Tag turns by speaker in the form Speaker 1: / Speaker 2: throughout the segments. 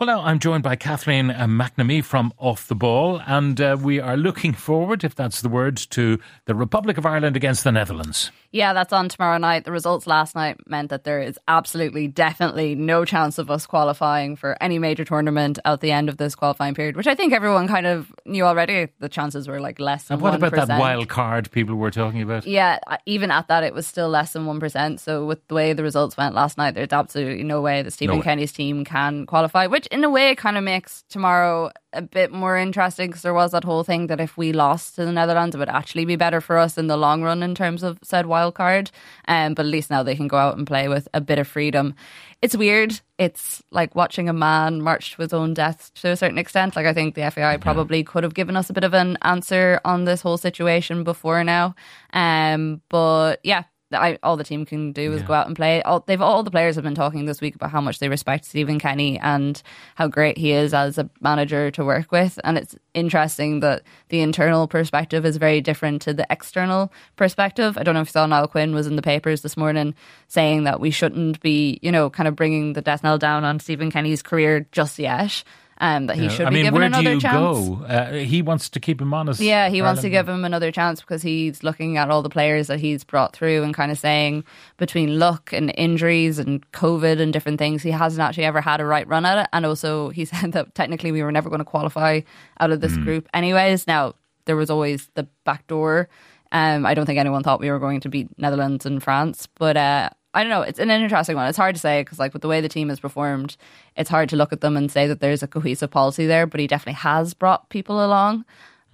Speaker 1: Well, now I'm joined by Kathleen uh, McNamee from Off the Ball, and uh, we are looking forward, if that's the word, to the Republic of Ireland against the Netherlands.
Speaker 2: Yeah, that's on tomorrow night. The results last night meant that there is absolutely, definitely no chance of us qualifying for any major tournament at the end of this qualifying period, which I think everyone kind of knew already. The chances were like less than 1%.
Speaker 1: And what about that wild card people were talking about?
Speaker 2: Yeah, uh, even at that, it was still less than 1%. So, with the way the results went last night, there's absolutely no way that Stephen
Speaker 1: way.
Speaker 2: Kenny's team can qualify, which in a way kind of makes tomorrow a bit more interesting because there was that whole thing that if we lost to the Netherlands, it would actually be better for us in the long run in terms of said wild card. Um, but at least now they can go out and play with a bit of freedom. It's weird. It's like watching a man march to his own death to a certain extent. Like I think the FAI probably could have given us a bit of an answer on this whole situation before now. Um, but yeah, I, all the team can do is go out and play. All, they've all the players have been talking this week about how much they respect Stephen Kenny and how great he is as a manager to work with. And it's interesting that the internal perspective is very different to the external perspective. I don't know if you saw Niall Quinn was in the papers this morning saying that we shouldn't be, you know, kind of bringing the death knell down on Stephen Kenny's career just yet. Um, that he should
Speaker 1: I
Speaker 2: be
Speaker 1: mean,
Speaker 2: given
Speaker 1: where do
Speaker 2: another
Speaker 1: you
Speaker 2: chance.
Speaker 1: go? Uh, he wants to keep him honest.
Speaker 2: Yeah, he wants to give him another chance because he's looking at all the players that he's brought through and kind of saying between luck and injuries and COVID and different things, he hasn't actually ever had a right run at it. And also, he said that technically we were never going to qualify out of this group, anyways. Now, there was always the back door. Um, I don't think anyone thought we were going to beat Netherlands and France, but uh, I don't know. It's an interesting one. It's hard to say because, like, with the way the team has performed, it's hard to look at them and say that there's a cohesive policy there. But he definitely has brought people along.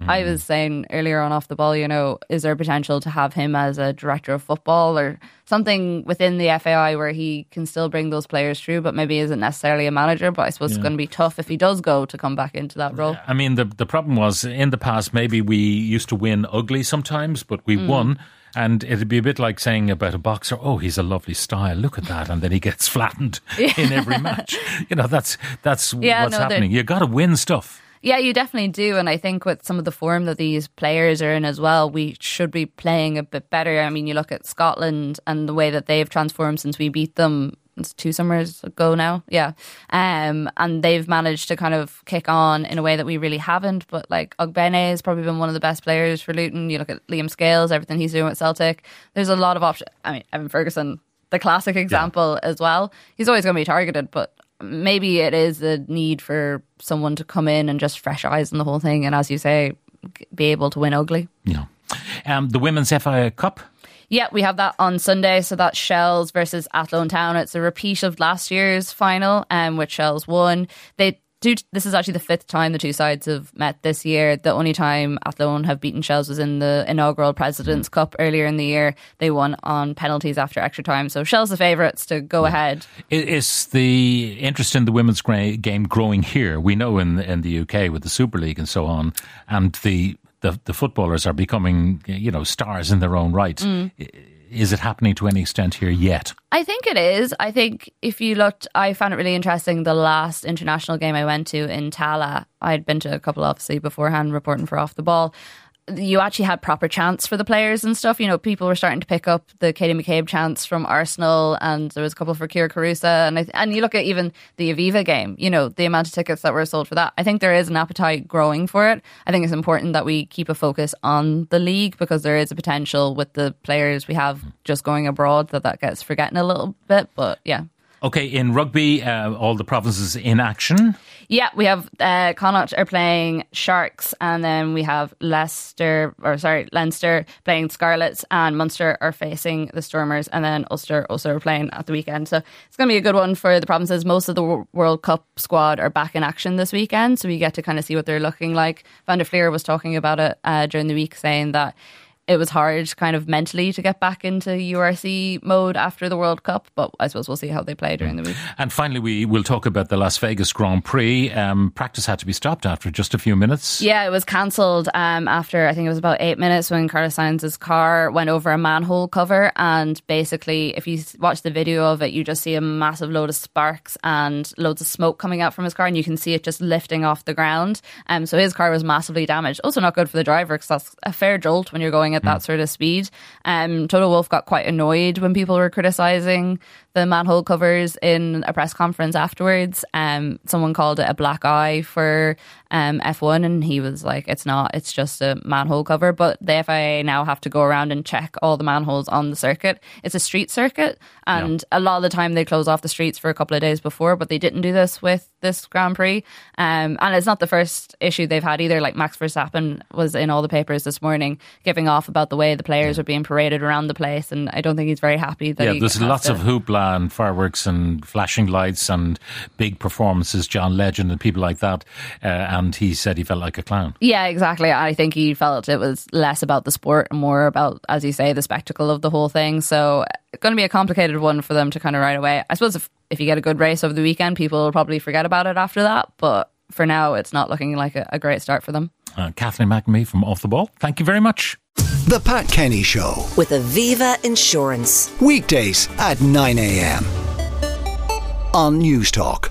Speaker 2: I was saying earlier on off the ball, you know, is there potential to have him as a director of football or something within the FAI where he can still bring those players through, but maybe isn't necessarily a manager? But I suppose it's going to be tough if he does go to come back into that role.
Speaker 1: I mean, the the problem was in the past, maybe we used to win ugly sometimes, but
Speaker 2: Mm.
Speaker 1: we won. And it'd be a bit like saying about a boxer, oh, he's a lovely style. Look at that. And then he gets flattened in every match. You know, that's that's
Speaker 2: Yeah,
Speaker 1: what's
Speaker 2: no,
Speaker 1: happening. You got to win stuff.
Speaker 2: Yeah, you definitely do. And I think with some of the form that these players are in as well, we should be playing a bit better. I mean, you look at Scotland and the way that they've transformed since we beat them. Two summers ago now, yeah. Um, and they've managed to kind of kick on in a way that we really haven't. But like Ogbene has probably been one of the best players for Luton. You look at Liam Scales, everything he's doing with Celtic. There's a lot of options. I mean, Evan Ferguson, the classic example as well. He's always going to be targeted, but maybe it is a need for someone to come in and just fresh eyes on the whole thing, and as you say, be able to win ugly.
Speaker 1: Yeah. Um, the Women's FAI Cup.
Speaker 2: Yeah, we have that on Sunday. So that's Shels versus Athlone Town. It's a repeat of last year's final, um, which Shels won. They do. This is actually the fifth time the two sides have met this year. The only time Athlone have beaten Shels was in the inaugural Presidents Cup earlier in the year. They won on penalties after extra time. So Shels the favourites to go ahead.
Speaker 1: Is the interest in the women's game growing here? We know in in the UK with the Super League and so on, and the the, the footballers are becoming you know stars in their own right.
Speaker 2: Mm.
Speaker 1: Is it happening to any extent here yet?
Speaker 2: I think it is. I think if you looked, I found it really interesting. The last international game I went to in Tallaght, I'd been to a couple obviously beforehand, reporting for off the ball. You actually had proper chants for the players and stuff. You know, people were starting to pick up the Katie McCabe chants from Arsenal, and there was a couple for Kyra Carusa. And I, and you look at even the Aviva game. You know, the amount of tickets that were sold for that. I think there is an appetite growing for it. I think it's important that we keep a focus on the league because there is a potential with the players we have just going abroad that that gets forgotten a little bit. But yeah.
Speaker 1: Okay, in rugby, uh, all the provinces in action.
Speaker 2: Yeah, we have uh, Connacht are playing Sharks, and then we have Leicester, or sorry, Leinster playing Scarlets, and Munster are facing the Stormers, and then Ulster also are playing at the weekend. So it's going to be a good one for the provinces. Most of the World Cup squad are back in action this weekend, so we get to kind of see what they're looking like. Van der Flier was talking about it uh, during the week, saying that it was hard kind of mentally to get back into URC mode after the World Cup, but I suppose we'll see how they play during the week.
Speaker 1: And finally, we will talk about the Las Vegas Grand Prix. Um, practice had to be stopped after just a few minutes.
Speaker 2: Yeah, it was cancelled um, after I think it was about eight minutes when Carlos Sainz's car went over a manhole cover, and basically, if you watch the video of it, you just see a massive load of sparks and loads of smoke coming out from his car, and you can see it just lifting off the ground. Um, so his car was massively damaged. Also, not good for the driver because that's a fair jolt when you're going at at that sort of speed. Um, Toto Wolff got quite annoyed when people were criticizing the manhole covers in a press conference afterwards. Um, someone called it a black eye for um, F1, and he was like, "It's not. It's just a manhole cover." But the FIA now have to go around and check all the manholes on the circuit. It's a street circuit, and a lot of the time they close off the streets for a couple of days before, but they didn't do this with this Grand Prix. Um, and it's not the first issue they've had either. Like Max Verstappen was in all the papers this morning, giving off about the way the players are being paraded around the place, and I don't think he's very happy that.
Speaker 1: Yeah,
Speaker 2: he
Speaker 1: there's lots
Speaker 2: to-
Speaker 1: of hoopla and fireworks and flashing lights and big performances, John Legend and people like that. Uh, and he said he felt like a clown.
Speaker 2: Yeah, exactly. I think he felt it was less about the sport and more about, as you say, the spectacle of the whole thing. So going to be a complicated one for them to kind of ride away. I suppose if, if you get a good race over the weekend, people will probably forget about it after that. But for now, it's not looking like a, a great start for them.
Speaker 1: Uh, Kathleen McNamee from Off the Ball, thank you very much.
Speaker 3: The Pat Kenny Show.
Speaker 4: With Aviva Insurance.
Speaker 3: Weekdays at 9 a.m. on News Talk.